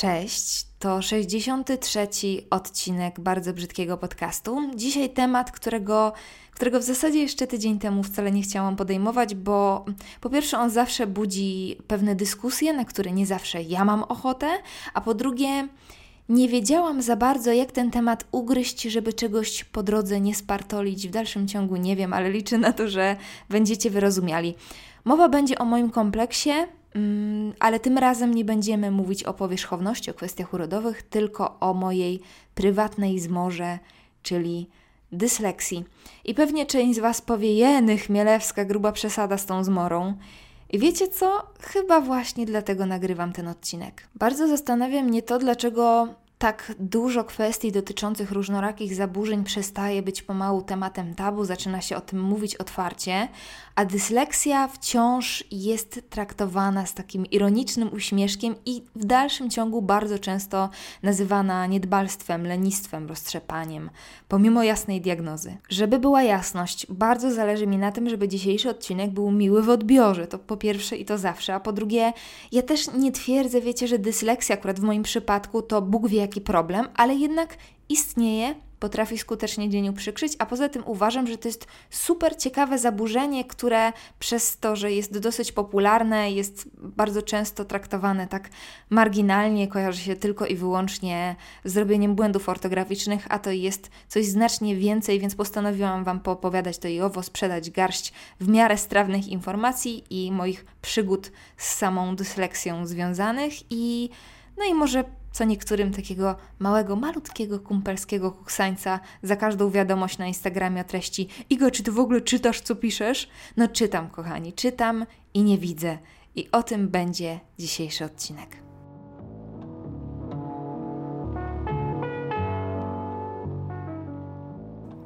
Cześć, to 63. odcinek bardzo brzydkiego podcastu. Dzisiaj temat, którego, którego w zasadzie jeszcze tydzień temu wcale nie chciałam podejmować, bo po pierwsze on zawsze budzi pewne dyskusje, na które nie zawsze ja mam ochotę, a po drugie nie wiedziałam za bardzo, jak ten temat ugryźć, żeby czegoś po drodze nie spartolić. W dalszym ciągu nie wiem, ale liczę na to, że będziecie wyrozumiali. Mowa będzie o moim kompleksie, ale tym razem nie będziemy mówić o powierzchowności, o kwestiach urodowych, tylko o mojej prywatnej zmorze, czyli dysleksji. I pewnie część z Was powie, jeny, chmielewska, gruba przesada z tą zmorą. I wiecie co? Chyba właśnie dlatego nagrywam ten odcinek. Bardzo zastanawia mnie to, dlaczego tak dużo kwestii dotyczących różnorakich zaburzeń przestaje być pomału tematem tabu, zaczyna się o tym mówić otwarcie, a dysleksja wciąż jest traktowana z takim ironicznym uśmieszkiem i w dalszym ciągu bardzo często nazywana niedbalstwem, lenistwem, roztrzepaniem, pomimo jasnej diagnozy. Żeby była jasność, bardzo zależy mi na tym, żeby dzisiejszy odcinek był miły w odbiorze, to po pierwsze i to zawsze, a po drugie, ja też nie twierdzę, wiecie, że dysleksja akurat w moim przypadku to Bóg wie jaki problem, ale jednak istnieje potrafi skutecznie dzień uprzykrzyć, a poza tym uważam, że to jest super ciekawe zaburzenie, które przez to, że jest dosyć popularne, jest bardzo często traktowane tak marginalnie, kojarzy się tylko i wyłącznie z zrobieniem błędów ortograficznych, a to jest coś znacznie więcej, więc postanowiłam Wam poopowiadać to i owo, sprzedać garść w miarę strawnych informacji i moich przygód z samą dysleksją związanych i no i może co niektórym takiego małego, malutkiego, kumpelskiego kuksańca za każdą wiadomość na Instagramie o treści Igo, czy ty w ogóle czytasz, co piszesz? No czytam, kochani, czytam i nie widzę. I o tym będzie dzisiejszy odcinek.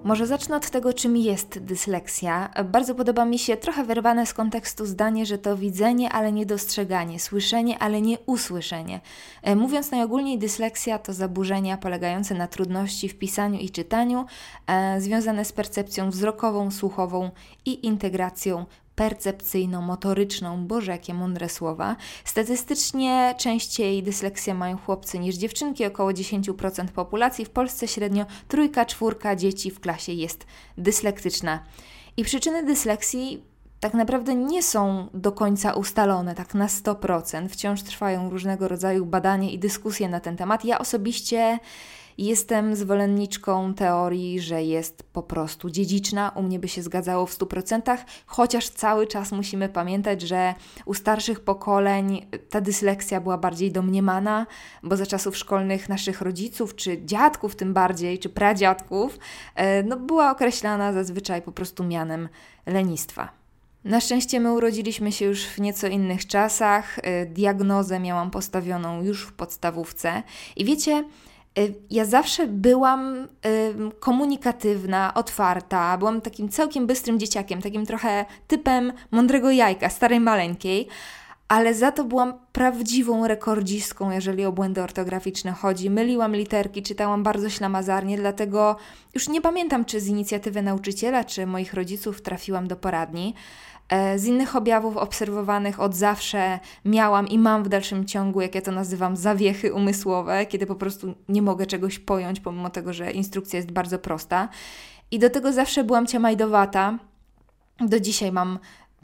Może zacznę od tego, czym jest dysleksja. Bardzo podoba mi się trochę wyrwane z kontekstu zdanie, że to widzenie, ale nie dostrzeganie, słyszenie, ale nie usłyszenie. E, mówiąc najogólniej, dysleksja to zaburzenia polegające na trudności w pisaniu i czytaniu, e, związane z percepcją wzrokową, słuchową i integracją percepcyjno-motoryczną, boże jakie mądre słowa. Statystycznie częściej dysleksję mają chłopcy niż dziewczynki, około 10% populacji. W Polsce średnio trójka, czwórka dzieci w klasie jest dyslektyczna. I przyczyny dysleksji tak naprawdę nie są do końca ustalone, tak na 100%. Wciąż trwają różnego rodzaju badania i dyskusje na ten temat. Ja osobiście Jestem zwolenniczką teorii, że jest po prostu dziedziczna. U mnie by się zgadzało w 100%, chociaż cały czas musimy pamiętać, że u starszych pokoleń ta dysleksja była bardziej domniemana, bo za czasów szkolnych naszych rodziców, czy dziadków tym bardziej, czy pradziadków, e, no, była określana zazwyczaj po prostu mianem lenistwa. Na szczęście my urodziliśmy się już w nieco innych czasach. E, diagnozę miałam postawioną już w podstawówce. I wiecie, Y, ja zawsze byłam y, komunikatywna, otwarta, byłam takim całkiem bystrym dzieciakiem, takim trochę typem mądrego jajka, starej maleńkiej, ale za to byłam prawdziwą rekordzistką, jeżeli o błędy ortograficzne chodzi. Myliłam literki, czytałam bardzo ślamazarnie, dlatego już nie pamiętam, czy z inicjatywy nauczyciela, czy moich rodziców trafiłam do poradni. E, z innych objawów obserwowanych od zawsze miałam i mam w dalszym ciągu, jak ja to nazywam, zawiechy umysłowe, kiedy po prostu nie mogę czegoś pojąć, pomimo tego, że instrukcja jest bardzo prosta. I do tego zawsze byłam ciamajdowata. Do dzisiaj mam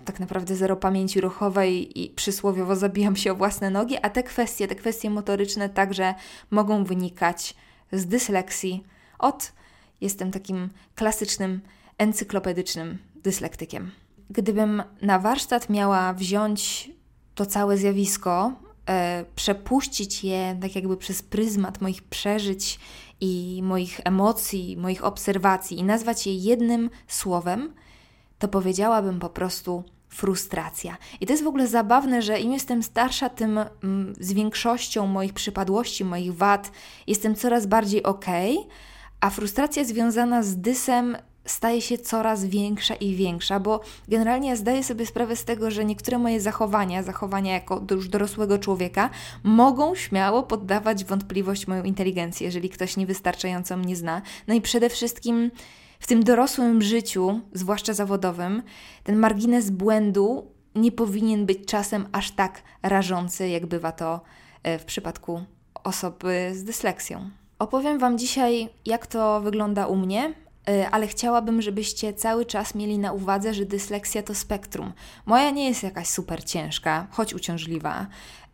tak naprawdę zero pamięci ruchowej i przysłowiowo zabijam się o własne nogi, a te kwestie, te kwestie motoryczne także mogą wynikać z dysleksji. Od jestem takim klasycznym, encyklopedycznym dyslektykiem. Gdybym na warsztat miała wziąć to całe zjawisko, e, przepuścić je tak jakby przez pryzmat moich przeżyć i moich emocji, moich obserwacji i nazwać je jednym słowem, to powiedziałabym po prostu frustracja. I to jest w ogóle zabawne, że im jestem starsza, tym mm, z większością moich przypadłości, moich wad jestem coraz bardziej ok, a frustracja związana z dysem staje się coraz większa i większa, bo generalnie ja zdaję sobie sprawę z tego, że niektóre moje zachowania, zachowania jako już dorosłego człowieka, mogą śmiało poddawać wątpliwość moją inteligencję, jeżeli ktoś niewystarczająco mnie zna. No i przede wszystkim w tym dorosłym życiu, zwłaszcza zawodowym, ten margines błędu nie powinien być czasem aż tak rażący, jak bywa to e, w przypadku osoby z dysleksją. Opowiem Wam dzisiaj, jak to wygląda u mnie, ale chciałabym, żebyście cały czas mieli na uwadze, że dysleksja to spektrum. Moja nie jest jakaś super ciężka, choć uciążliwa,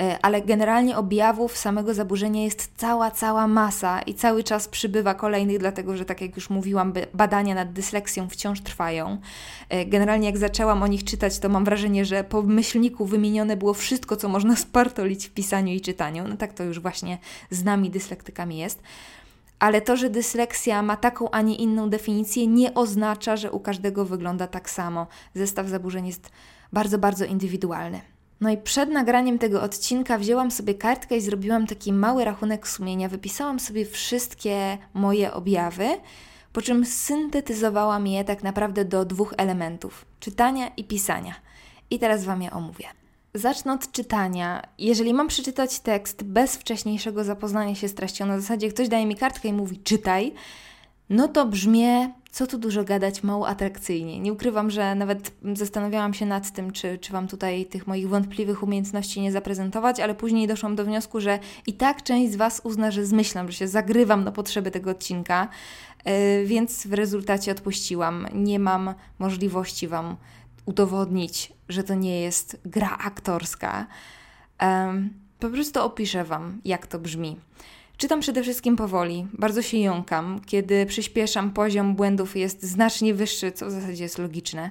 y, ale generalnie objawów samego zaburzenia jest cała, cała masa i cały czas przybywa kolejnych, dlatego że, tak jak już mówiłam, badania nad dysleksją wciąż trwają. Y, generalnie, jak zaczęłam o nich czytać, to mam wrażenie, że po myślniku wymienione było wszystko, co można spartolić w pisaniu i czytaniu. No tak to już właśnie z nami dyslektykami jest ale to, że dysleksja ma taką, a nie inną definicję, nie oznacza, że u każdego wygląda tak samo. Zestaw zaburzeń jest bardzo, bardzo indywidualny. No i przed nagraniem tego odcinka wzięłam sobie kartkę i zrobiłam taki mały rachunek sumienia. Wypisałam sobie wszystkie moje objawy, po czym syntetyzowałam je tak naprawdę do dwóch elementów: czytania i pisania. I teraz Wam je omówię. Zacznę od czytania. Jeżeli mam przeczytać tekst bez wcześniejszego zapoznania się z treścią, na zasadzie ktoś daje mi kartkę i mówi czytaj, no to brzmię, co tu dużo gadać, mało atrakcyjnie. Nie ukrywam, że nawet zastanawiałam się nad tym, czy, czy Wam tutaj tych moich wątpliwych umiejętności nie zaprezentować, ale później doszłam do wniosku, że i tak część z Was uzna, że zmyślam, że się zagrywam na potrzeby tego odcinka, yy, więc w rezultacie odpuściłam. Nie mam możliwości Wam udowodnić, że to nie jest gra aktorska. Po prostu opiszę Wam, jak to brzmi. Czytam przede wszystkim powoli, bardzo się jąkam. Kiedy przyspieszam, poziom błędów jest znacznie wyższy, co w zasadzie jest logiczne.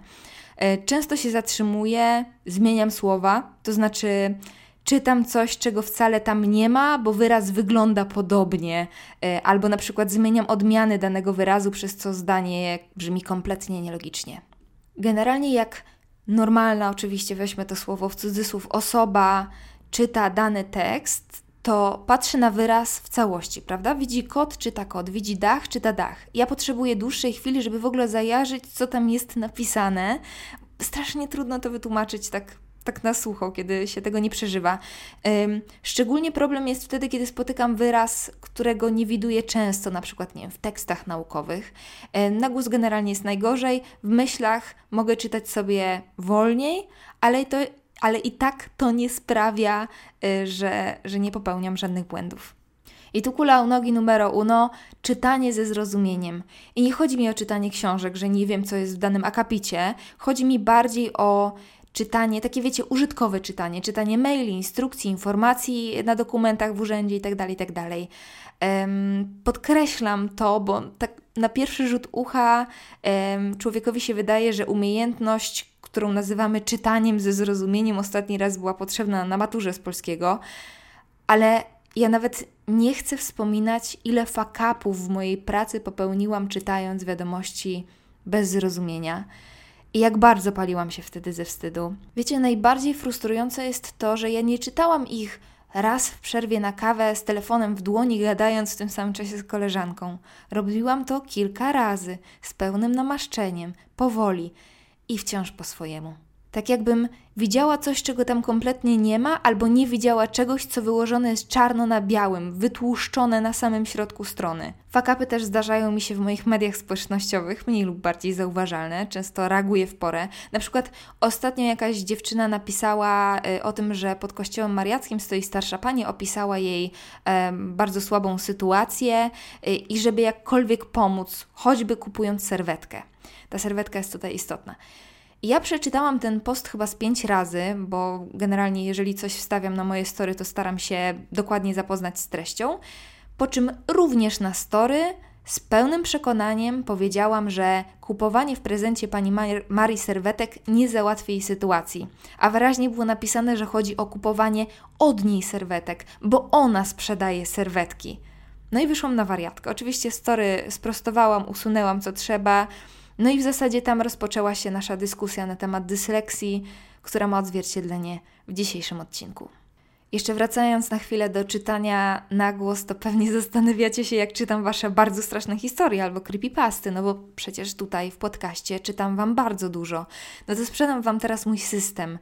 E, często się zatrzymuję, zmieniam słowa, to znaczy czytam coś, czego wcale tam nie ma, bo wyraz wygląda podobnie, e, albo na przykład zmieniam odmiany danego wyrazu, przez co zdanie brzmi kompletnie nielogicznie. Generalnie jak normalna, oczywiście weźmy to słowo w cudzysłów, osoba czyta dany tekst, to patrzy na wyraz w całości, prawda? Widzi kot, czyta kot, widzi dach, czyta dach. Ja potrzebuję dłuższej chwili, żeby w ogóle zajarzyć, co tam jest napisane. Strasznie trudno to wytłumaczyć tak tak na sucho, kiedy się tego nie przeżywa. Szczególnie problem jest wtedy, kiedy spotykam wyraz, którego nie widuję często, na przykład nie wiem, w tekstach naukowych. Na głos generalnie jest najgorzej, w myślach mogę czytać sobie wolniej, ale, to, ale i tak to nie sprawia, y, że, że nie popełniam żadnych błędów. I tu kula u nogi numero uno, czytanie ze zrozumieniem. I nie chodzi mi o czytanie książek, że nie wiem, co jest w danym akapicie. Chodzi mi bardziej o czytanie, takie wiecie, użytkowe czytanie, czytanie maili, instrukcji, informacji na dokumentach w urzędzie itd., itd. Tak podkreślam to, bo tak na pierwszy rzut ucha człowiekowi się wydaje, że umiejętność, którą nazywamy czytaniem ze zrozumieniem, ostatni raz była potrzebna na maturze z polskiego, ale ja nawet nie chcę wspominać, ile fakapów w mojej pracy popełniłam czytając wiadomości bez zrozumienia. I jak bardzo paliłam się wtedy ze wstydu. Wiecie, najbardziej frustrujące jest to, że ja nie czytałam ich raz w przerwie na kawę z telefonem w dłoni, gadając w tym samym czasie z koleżanką. Robiłam to kilka razy, z pełnym namaszczeniem, powoli i wciąż po swojemu. Tak jakbym widziała coś, czego tam kompletnie nie ma, albo nie widziała czegoś, co wyłożone jest czarno na białym, wytłuszczone na samym środku strony. Fakapy też zdarzają mi się w moich mediach społecznościowych, mniej lub bardziej zauważalne, często reaguję w porę. Na przykład ostatnio jakaś dziewczyna napisała y, o tym, że pod kościołem mariackim stoi starsza pani, opisała jej bardzo słabą sytuację y, i żeby jakkolwiek pomóc, choćby kupując serwetkę. Ta serwetka jest tutaj istotna. Ja przeczytałam ten post chyba z pięć razy, bo generalnie jeżeli coś wstawiam na moje story, to staram się dokładnie zapoznać z treścią. Po czym również na story z pełnym przekonaniem powiedziałam, że kupowanie w prezencie pani Mar Marii serwetek nie załatwi jej sytuacji. A wyraźnie było napisane, że chodzi o kupowanie od niej serwetek, bo ona sprzedaje serwetki. No i wyszłam na wariatkę. Oczywiście story sprostowałam, usunęłam co trzeba. No i w zasadzie tam rozpoczęła się nasza dyskusja na temat dysleksji, która ma odzwierciedlenie w dzisiejszym odcinku. Jeszcze wracając na chwilę do czytania na głos, to pewnie zastanawiacie się, jak czytam Wasze bardzo straszne historie albo creepypasty, no bo przecież tutaj w podcaście czytam Wam bardzo dużo. No to sprzedam Wam teraz mój system.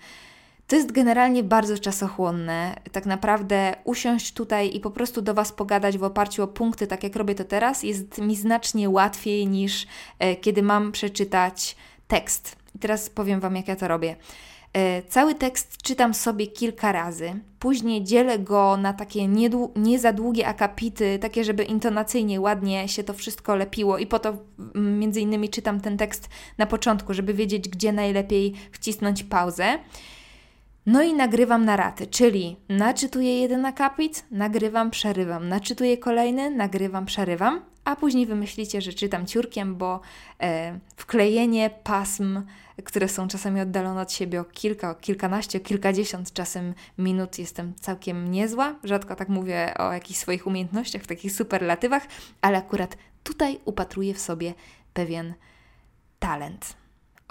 To jest generalnie bardzo czasochłonne. Tak naprawdę usiąść tutaj i po prostu do Was pogadać w oparciu o punkty, tak jak robię to teraz, jest mi znacznie łatwiej niż e, kiedy mam przeczytać tekst. I teraz powiem Wam, jak ja to robię. E, cały tekst czytam sobie kilka razy, później dzielę go na takie nie, nie za długie akapity, takie, żeby intonacyjnie ładnie się to wszystko lepiło i po to mm, między innymi czytam ten tekst na początku, żeby wiedzieć, gdzie najlepiej wcisnąć pauzę. No i nagrywam na raty, czyli naczytuję jeden akapit, nagrywam, przerywam, naczytuję kolejny, nagrywam, przerywam, a później wymyślicie, że czytam ciurkiem, bo e, wklejenie pasm, które są czasami oddalone od siebie o kilka, o kilkanaście, o kilkadziesiąt czasem minut, jestem całkiem niezła. Rzadko tak mówię o jakichś swoich umiejętnościach, w takich superlatywach, ale akurat tutaj upatruję w sobie pewien talent.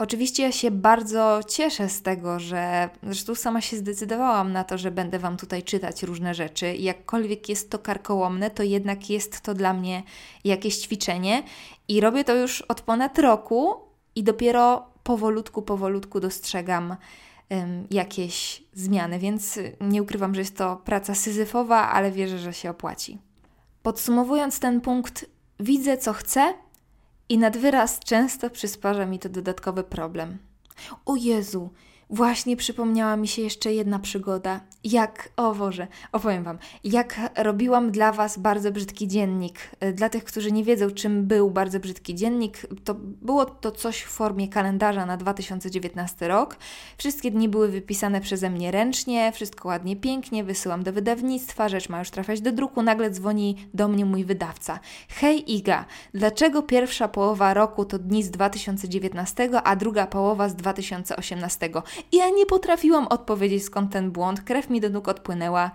Oczywiście ja się bardzo cieszę z tego, że zresztą sama się zdecydowałam na to, że będę Wam tutaj czytać różne rzeczy. Jakkolwiek jest to karkołomne, to jednak jest to dla mnie jakieś ćwiczenie i robię to już od ponad roku i dopiero powolutku, powolutku dostrzegam jakieś zmiany, więc nie ukrywam, że jest to praca syzyfowa, ale wierzę, że się opłaci. Podsumowując ten punkt, widzę co chcę, i nad wyraz często przysparza mi to dodatkowy problem. O Jezu, Właśnie przypomniała mi się jeszcze jedna przygoda. Jak, o Boże, opowiem Wam, jak robiłam dla Was bardzo brzydki dziennik. E, dla tych, którzy nie wiedzą, czym był bardzo brzydki dziennik, to było to coś w formie kalendarza na 2019 rok. Wszystkie dni były wypisane przeze mnie ręcznie, wszystko ładnie, pięknie, wysyłam do wydawnictwa, rzecz ma już trafiać do druku, nagle dzwoni do mnie mój wydawca. Hej Iga, dlaczego pierwsza połowa roku to dni z 2019, a druga połowa z 2018? I ja nie potrafiłam odpowiedzieć, skąd ten błąd. Krew mi do nóg odpłynęła.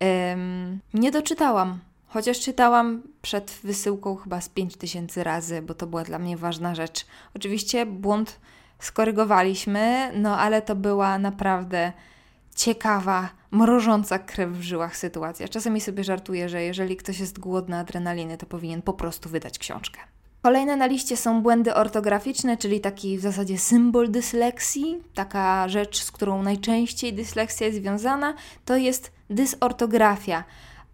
Um, nie doczytałam. Chociaż czytałam przed wysyłką chyba z 5000 razy, bo to była dla mnie ważna rzecz. Oczywiście błąd skorygowaliśmy, no ale to była naprawdę ciekawa, mrożąca krew w żyłach sytuacja. Czasami sobie żartuję, że jeżeli ktoś jest głodny adrenaliny, to powinien po prostu wydać książkę. Kolejne na liście są błędy ortograficzne, czyli taki w zasadzie symbol dysleksji, taka rzecz, z którą najczęściej dysleksja jest związana, to jest dysortografia.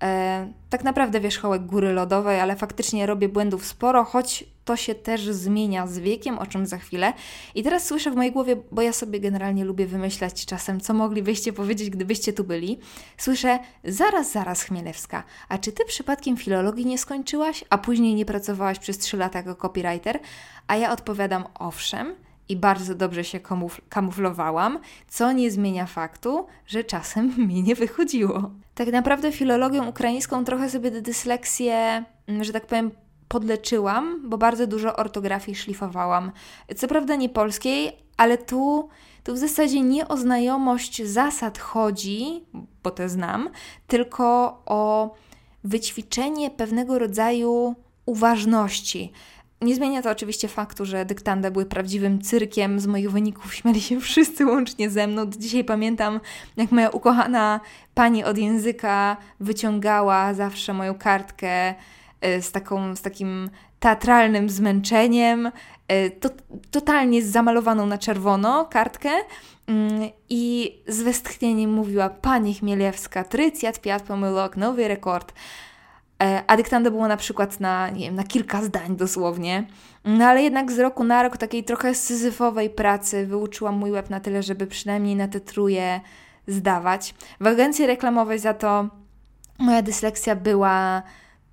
E, tak naprawdę wierzchołek góry lodowej, ale faktycznie robię błędów sporo, choć to się też zmienia z wiekiem, o czym za chwilę. I teraz słyszę w mojej głowie, bo ja sobie generalnie lubię wymyślać czasem, co moglibyście powiedzieć, gdybyście tu byli. Słyszę, zaraz, zaraz, Chmielewska, a czy ty przypadkiem filologii nie skończyłaś, a później nie pracowałaś przez trzy lata jako copywriter? A ja odpowiadam, owszem, i bardzo dobrze się kamuf kamuflowałam, co nie zmienia faktu, że czasem mi nie wychodziło. Tak naprawdę filologią ukraińską trochę sobie dysleksję, mm, że tak powiem, podleczyłam, bo bardzo dużo ortografii szlifowałam. Co prawda nie polskiej, ale tu, tu w zasadzie nie o znajomość zasad chodzi, bo to znam, tylko o wyćwiczenie pewnego rodzaju uważności. Nie zmienia to oczywiście faktu, że dyktanda były prawdziwym cyrkiem. Z moich wyników śmiali się wszyscy łącznie ze mną. Do dzisiaj pamiętam, jak moja ukochana pani od języka wyciągała zawsze moją kartkę e, z, taką, z takim teatralnym zmęczeniem, e, to, totalnie zamalowaną na czerwono kartkę mm, i z westchnieniem mówiła Pani Chmielewska, trycjat, piat pomylok, nowy rekord. E, a dyktando było na przykład na, nie wiem, na kilka zdań dosłownie. No ale jednak z roku na rok takiej trochę syzyfowej pracy wyuczyłam mój web na tyle, żeby przynajmniej na te truje zdawać. W agencji reklamowej za to moja dysleksja była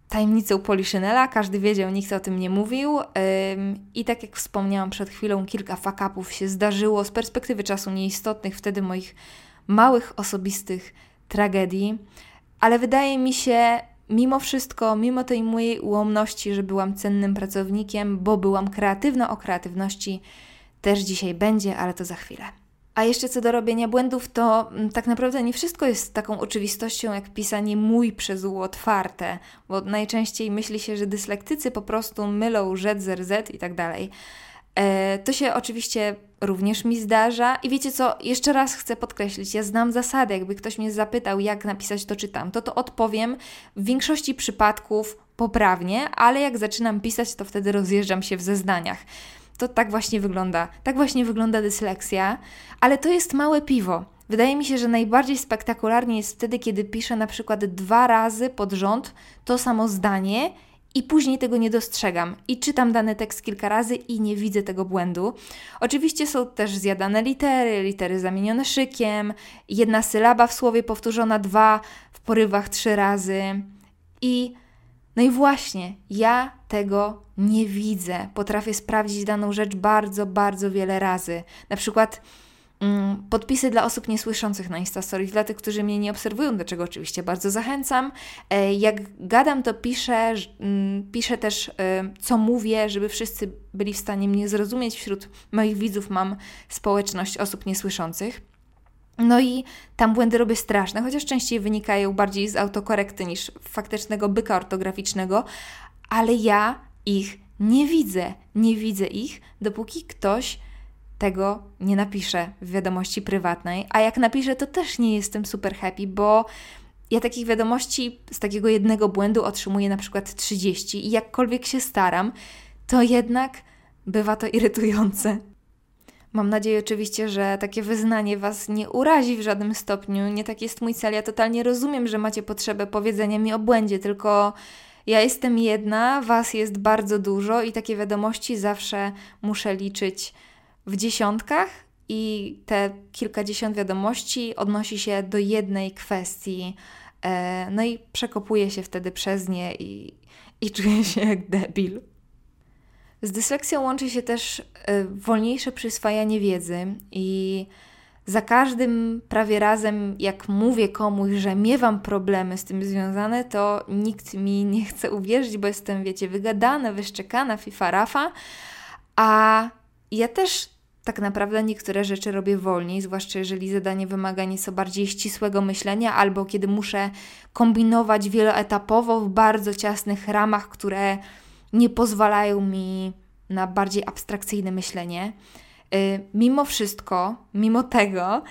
tajemnicą Poliszynela, każdy wiedział, nikt o tym nie mówił. I tak jak wspomniałam przed chwilą, kilka fakapów się zdarzyło z perspektywy czasu nieistotnych, wtedy moich małych, osobistych tragedii. Ale wydaje mi się, mimo wszystko, mimo tej mojej ułomności, że byłam cennym pracownikiem, bo byłam kreatywna o kreatywności, też dzisiaj będzie, ale to za chwilę. A jeszcze co do robienia błędów, to mm, tak naprawdę nie wszystko jest taką oczywistością jak pisanie mój przez U otwarte, bo najczęściej myśli się, że dyslektycy po prostu mylą Z, Z, Z i tak dalej. E, to się oczywiście również mi zdarza. I wiecie co, jeszcze raz chcę podkreślić, ja znam zasady. Jakby ktoś mnie zapytał, jak napisać to czy tam, to to odpowiem w większości przypadków poprawnie, ale jak zaczynam pisać, to wtedy rozjeżdżam się w zeznaniach. To tak właśnie wygląda. Tak właśnie wygląda dysleksja, ale to jest małe piwo. Wydaje mi się, że najbardziej spektakularnie jest wtedy, kiedy piszę na przykład dwa razy pod rząd to samo zdanie i później tego nie dostrzegam i czytam dany tekst kilka razy i nie widzę tego błędu. Oczywiście są też zjadane litery, litery zamienione szykiem, jedna sylaba w słowie powtórzona dwa, w porywach trzy razy i no i właśnie, ja tego nie widzę. Potrafię sprawdzić daną rzecz bardzo, bardzo wiele razy. Na przykład podpisy dla osób niesłyszących na Instastories, dla tych, którzy mnie nie obserwują, do czego oczywiście bardzo zachęcam. E, jak gadam, to piszę, mm, piszę też, e, co mówię, żeby wszyscy byli w stanie mnie zrozumieć. Wśród moich widzów mam społeczność osób niesłyszących. No i tam błędy robię straszne, chociaż częściej wynikają bardziej z autokorekty niż faktycznego byka ortograficznego, ale ja ich nie widzę. Nie widzę ich, dopóki ktoś tego nie napisze w wiadomości prywatnej. A jak napiszę, to też nie jestem super happy, bo ja takich wiadomości z takiego jednego błędu otrzymuję na przykład 30 i jakkolwiek się staram, to jednak bywa to irytujące. Mam nadzieję oczywiście, że takie wyznanie Was nie urazi w żadnym stopniu. Nie tak jest mój cel. Ja totalnie rozumiem, że macie potrzebę powiedzenia mi o błędzie, tylko ja jestem jedna, Was jest bardzo dużo i takie wiadomości zawsze muszę liczyć w dziesiątkach i te kilkadziesiąt wiadomości odnosi się do jednej kwestii. E, no i przekopuję się wtedy przez nie i, i czuję się jak debil. Z dysleksją łączy się też y, wolniejsze przyswajanie wiedzy i za każdym prawie razem, jak mówię komuś, że miewam problemy z tym związane, to nikt mi nie chce uwierzyć, bo jestem, wiecie, wygadana, wyszczekana, fifa rafa, a ja też tak naprawdę niektóre rzeczy robię wolniej, zwłaszcza jeżeli zadanie wymaga nieco bardziej ścisłego myślenia, albo kiedy muszę kombinować wieloetapowo w bardzo ciasnych ramach, które nie pozwalają mi na bardziej abstrakcyjne myślenie. Y, mimo wszystko, mimo tego,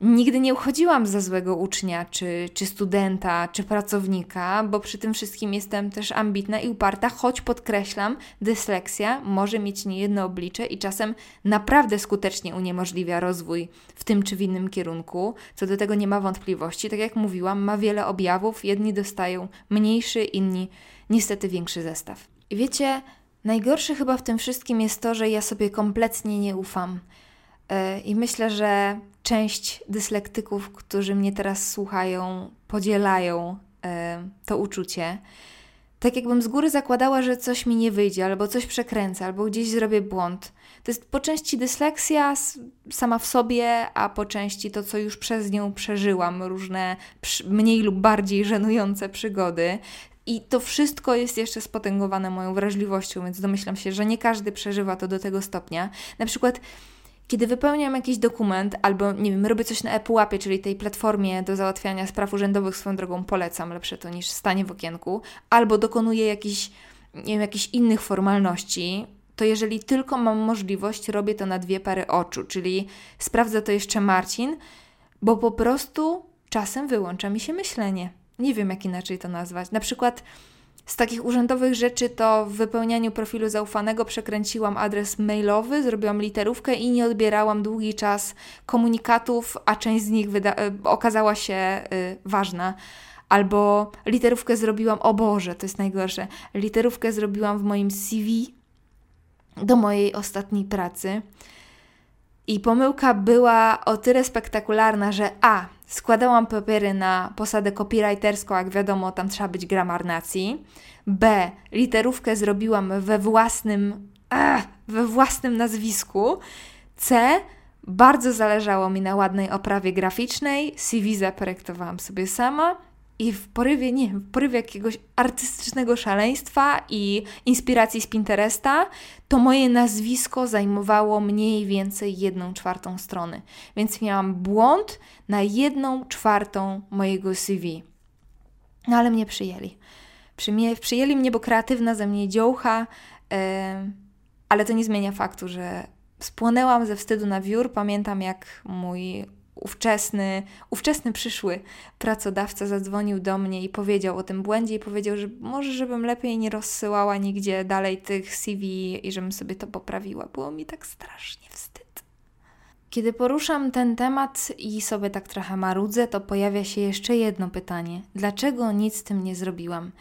nigdy nie uchodziłam za złego ucznia, czy, czy studenta, czy pracownika, bo przy tym wszystkim jestem też ambitna i uparta, choć podkreślam, dysleksja może mieć niejedno oblicze i czasem naprawdę skutecznie uniemożliwia rozwój w tym czy w innym kierunku. Co do tego nie ma wątpliwości. Tak jak mówiłam, ma wiele objawów, jedni dostają mniejszy, inni niestety większy zestaw. Wiecie, najgorsze chyba w tym wszystkim jest to, że ja sobie kompletnie nie ufam. E, I myślę, że część dyslektyków, którzy mnie teraz słuchają, podzielają e, to uczucie. Tak jakbym z góry zakładała, że coś mi nie wyjdzie, albo coś przekręcę, albo gdzieś zrobię błąd. To jest po części dysleksja sama w sobie, a po części to, co już przez nią przeżyłam, różne mniej lub bardziej żenujące przygody. I to wszystko jest jeszcze spotęgowane moją wrażliwością, więc domyślam się, że nie każdy przeżywa to do tego stopnia. Na przykład, kiedy wypełniam jakiś dokument, albo nie wiem, robię coś na ePUAPie, czyli tej platformie do załatwiania spraw urzędowych, swoją drogą polecam, lepsze to niż stanie w okienku, albo dokonuję jakichś, nie wiem, jakichś innych formalności, to jeżeli tylko mam możliwość, robię to na dwie pary oczu, czyli sprawdza to jeszcze Marcin, bo po prostu czasem wyłącza mi się myślenie nie wiem jak inaczej to nazwać. Na przykład z takich urzędowych rzeczy to w wypełnianiu profilu zaufanego przekręciłam adres mailowy, zrobiłam literówkę i nie odbierałam długi czas komunikatów, a część z nich e, okazała się y, ważna. Albo literówkę zrobiłam, o Boże, to jest najgorsze. Literówkę zrobiłam w moim CV do mojej ostatniej pracy. I pomyłka była o tyle spektakularna, że A składałam papiery na posadę copywriterską, jak wiadomo, tam trzeba być gramarnacji. B. Literówkę zrobiłam we własnym, ach, we własnym nazwisku. C. Bardzo zależało mi na ładnej oprawie graficznej. CV zaprojektowałam sobie sama. I w porywie, nie w porywie jakiegoś artystycznego szaleństwa i inspiracji z Pinteresta, to moje nazwisko zajmowało mniej więcej jedną czwartą strony. Więc miałam błąd na jedną czwartą mojego CV. No ale mnie przyjęli. Przyjmie, przyjęli mnie, bo kreatywna ze mnie dziołcha, yy, ale to nie zmienia faktu, że spłonęłam ze wstydu na wiór. Pamiętam, jak mój ówczesny, ówczesny przyszły pracodawca zadzwonił do mnie i powiedział o tym błędzie i powiedział, że może żebym lepiej nie rozsyłała nigdzie dalej tych CV i żebym sobie to poprawiła. Było mi tak strasznie wstyd. Kiedy poruszam ten temat i sobie tak trochę marudzę, to pojawia się jeszcze jedno pytanie. Dlaczego nic z tym nie zrobiłam?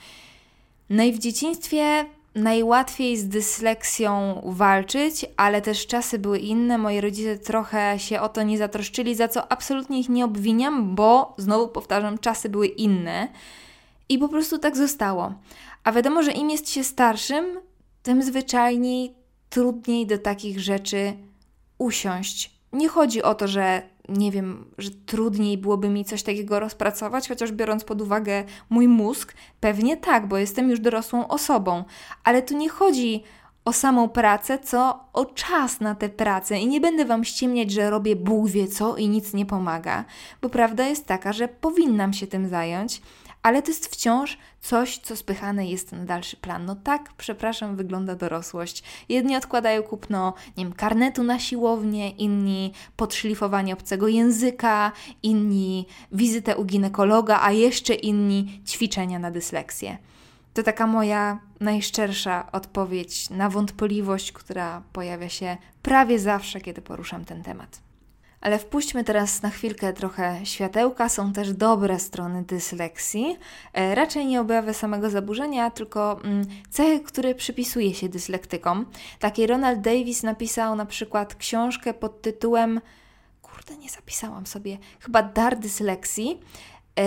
No i w dzieciństwie najłatwiej z dysleksją walczyć, ale też czasy były inne. Moi rodzice trochę się o to nie zatroszczyli, za co absolutnie ich nie obwiniam, bo znowu powtarzam, czasy były inne i po prostu tak zostało. A wiadomo, że im jest się starszym, tym zwyczajniej trudniej do takich rzeczy usiąść. Nie chodzi o to, że nie wiem, że trudniej byłoby mi coś takiego rozpracować, chociaż biorąc pod uwagę mój mózg, pewnie tak, bo jestem już dorosłą osobą, ale tu nie chodzi o samą pracę, co o czas na tę pracę. I nie będę Wam ściemniać, że robię Bóg wie co i nic nie pomaga, bo prawda jest taka, że powinnam się tym zająć, ale to jest wciąż coś, co spychane jest na dalszy plan. No tak, przepraszam, wygląda dorosłość. Jedni odkładają kupno, nie wiem, karnetu na siłownię, inni podszlifowanie obcego języka, inni wizytę u ginekologa, a jeszcze inni ćwiczenia na dysleksję. To taka moja najszczersza odpowiedź na wątpliwość, która pojawia się prawie zawsze, kiedy poruszam ten temat. Ale wpuśćmy teraz na chwilkę trochę światełka. Są też dobre strony dysleksji. E, raczej nie objawy samego zaburzenia, tylko mm, cechy, które przypisuje się dyslektykom. Taki Ronald Davis napisał na przykład książkę pod tytułem kurde, nie zapisałam sobie, chyba Dar dysleksji e,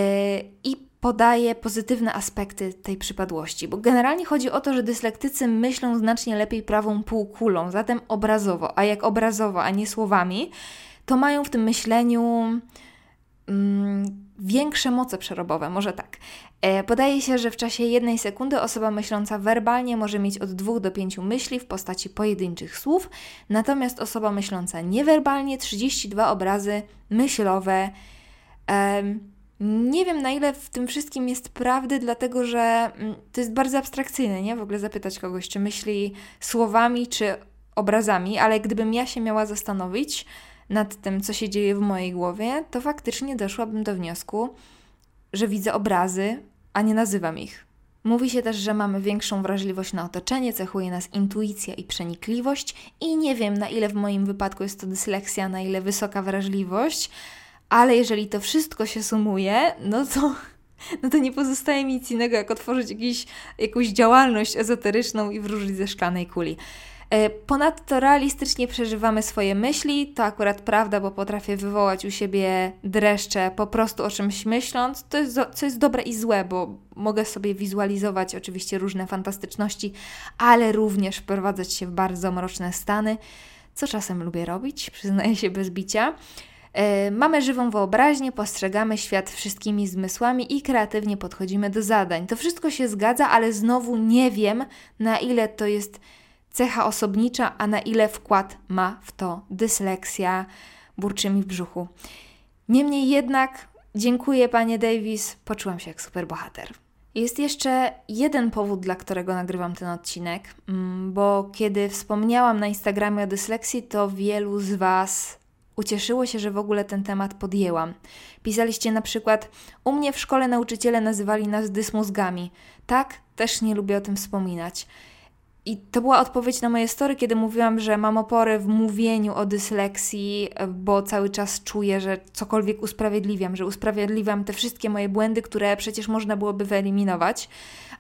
i podaje pozytywne aspekty tej przypadłości, bo generalnie chodzi o to, że dyslektycy myślą znacznie lepiej prawą półkulą, zatem obrazowo, a jak obrazowo, a nie słowami, to mają w tym myśleniu mm, większe moce przerobowe, może tak. E, podaje się, że w czasie jednej sekundy osoba myśląca werbalnie może mieć od dwóch do pięciu myśli w postaci pojedynczych słów, natomiast osoba myśląca niewerbalnie 32 obrazy myślowe. Nie wiem, na ile w tym wszystkim jest prawdy, dlatego że mm, to jest bardzo abstrakcyjne, nie? W ogóle zapytać kogoś, czy myśli słowami, czy obrazami, ale gdybym ja się miała zastanowić, nad tym, co się dzieje w mojej głowie, to faktycznie doszłabym do wniosku, że widzę obrazy, a nie nazywam ich. Mówi się też, że mamy większą wrażliwość na otoczenie, cechuje nas intuicja i przenikliwość, i nie wiem, na ile w moim wypadku jest to dysleksja, na ile wysoka wrażliwość, ale jeżeli to wszystko się sumuje, no to, no to nie pozostaje mi nic innego, jak otworzyć jakiś, jakąś działalność ezoteryczną i wróżyć ze szklanej kuli. E, ponadto realistycznie przeżywamy swoje myśli, to akurat prawda, bo potrafię wywołać u siebie dreszcze po prostu o czymś myśląc, to jest, co jest dobre i złe, bo mogę sobie wizualizować oczywiście różne fantastyczności, ale również wprowadzać się w bardzo mroczne stany, co czasem lubię robić, przyznaję się bez bicia. E, mamy żywą wyobraźnię, postrzegamy świat wszystkimi zmysłami i kreatywnie podchodzimy do zadań. To wszystko się zgadza, ale znowu nie wiem, na ile to jest cecha osobnicza, a na ile wkład ma w to dysleksja, burczy mi w brzuchu. Niemniej jednak, dziękuję panie Davis, poczułam się jak superbohater. Jest jeszcze jeden powód, dla którego nagrywam ten odcinek, mm, bo kiedy wspomniałam na Instagramie o dysleksji, to wielu z Was ucieszyło się, że w ogóle ten temat podjęłam. Pisaliście na przykład: U mnie w szkole nauczyciele nazywali nas dysmózgami. Tak, też nie lubię o tym wspominać. I to była odpowiedź na moje story, kiedy mówiłam, że mam opory w mówieniu o dysleksji, bo cały czas czuję, że cokolwiek usprawiedliwiam, że usprawiedliwiam te wszystkie moje błędy, które przecież można byłoby wyeliminować.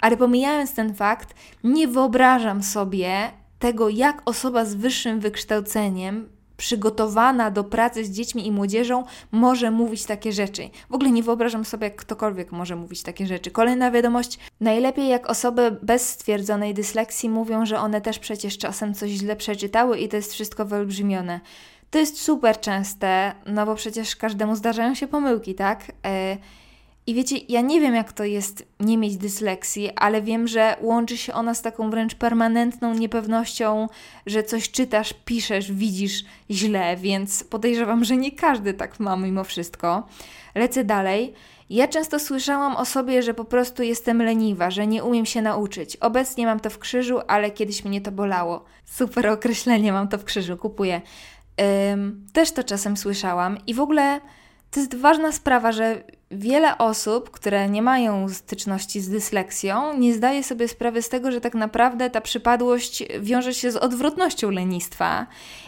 Ale pomijając ten fakt, nie wyobrażam sobie tego, jak osoba z wyższym wykształceniem przygotowana do pracy z dziećmi i młodzieżą może mówić takie rzeczy. W ogóle nie wyobrażam sobie, jak ktokolwiek może mówić takie rzeczy. Kolejna wiadomość: najlepiej jak osoby bez stwierdzonej dysleksji mówią, że one też przecież czasem coś źle przeczytały i to jest wszystko wyolbrzymione. To jest super częste, no bo przecież każdemu zdarzają się pomyłki, tak? Yy, i wiecie, ja nie wiem, jak to jest nie mieć dysleksji, ale wiem, że łączy się ona z taką wręcz permanentną niepewnością, że coś czytasz, piszesz, widzisz źle, więc podejrzewam, że nie każdy tak ma mimo wszystko. Lecę dalej. Ja często słyszałam o sobie, że po prostu jestem leniwa, że nie umiem się nauczyć. Obecnie mam to w krzyżu, ale kiedyś mnie to bolało. Super określenie, mam to w krzyżu, kupuję. Ym, też to czasem słyszałam i w ogóle to jest ważna sprawa, że wiele osób, które nie mają styczności z dysleksją, nie zdaje sobie sprawy z tego, że tak naprawdę ta przypadłość wiąże się z odwrotnością lenistwa.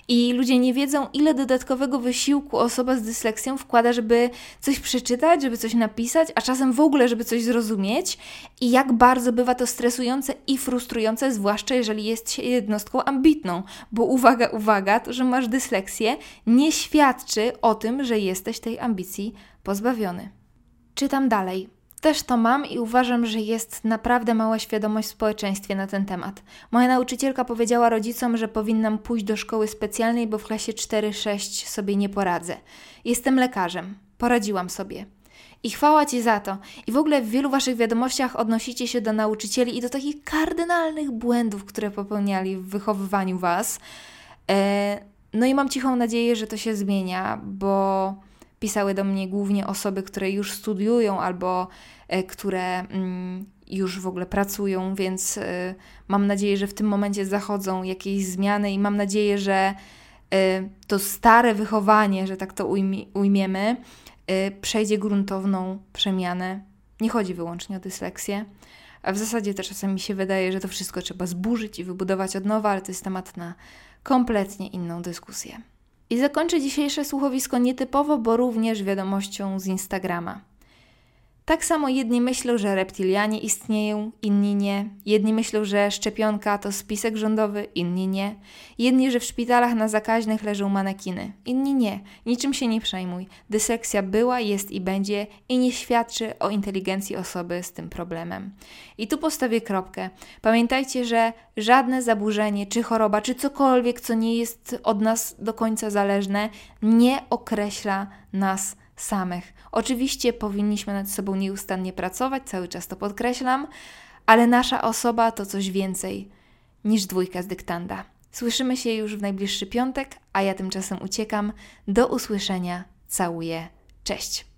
I ludzie nie wiedzą, ile dodatkowego wysiłku osoba z dysleksją wkłada, żeby coś przeczytać, żeby coś napisać, a czasem w ogóle, żeby coś zrozumieć, i jak bardzo bywa to stresujące i frustrujące, zwłaszcza jeżeli jest się jednostką ambitną. Bo uwaga, uwaga, to, że masz dysleksję, nie świadczy o tym, że jesteś tej ambicji pozbawiony. Czytam dalej. Też to mam i uważam, że jest naprawdę mała świadomość w społeczeństwie na ten temat. Moja nauczycielka powiedziała rodzicom, że powinnam pójść do szkoły specjalnej, bo w klasie 4-6 sobie nie poradzę. Jestem lekarzem. Poradziłam sobie. I chwała Ci za to. I w ogóle w wielu Waszych wiadomościach odnosicie się do nauczycieli i do takich kardynalnych błędów, które popełniali w wychowywaniu Was. E, no i mam cichą nadzieję, że to się zmienia, bo pisały do mnie głównie osoby, które już studiują albo e, które mm, już w ogóle pracują, więc e, mam nadzieję, że w tym momencie zachodzą jakieś zmiany i mam nadzieję, że e, to stare wychowanie, że tak to ujmiemy, przejdzie gruntowną przemianę. Nie chodzi wyłącznie o dysleksję. A w zasadzie to czasem mi się wydaje, że to wszystko trzeba zburzyć i wybudować od nowa, ale to jest temat na kompletnie inną dyskusję. I zakończę dzisiejsze słuchowisko nietypowo, bo również wiadomością z Instagrama. Tak samo jedni myślą, że reptilianie istnieją, inni nie. Jedni myślą, że szczepionka to spisek rządowy, inni nie. Jedni, że w szpitalach na zakaźnych leżą manekiny, inni nie. Niczym się nie przejmuj. Dysekcja była, jest i będzie i nie świadczy o inteligencji osoby z tym problemem. I tu postawię kropkę. Pamiętajcie, że żadne zaburzenie, czy choroba, czy cokolwiek, co nie jest od nas do końca zależne, nie określa nas samych. Oczywiście powinniśmy nad sobą nieustannie pracować, cały czas to podkreślam, ale nasza osoba to coś więcej niż dwójka z dyktanda. Słyszymy się już w najbliższy piątek, a ja tymczasem uciekam. Do usłyszenia. Całuję. Cześć.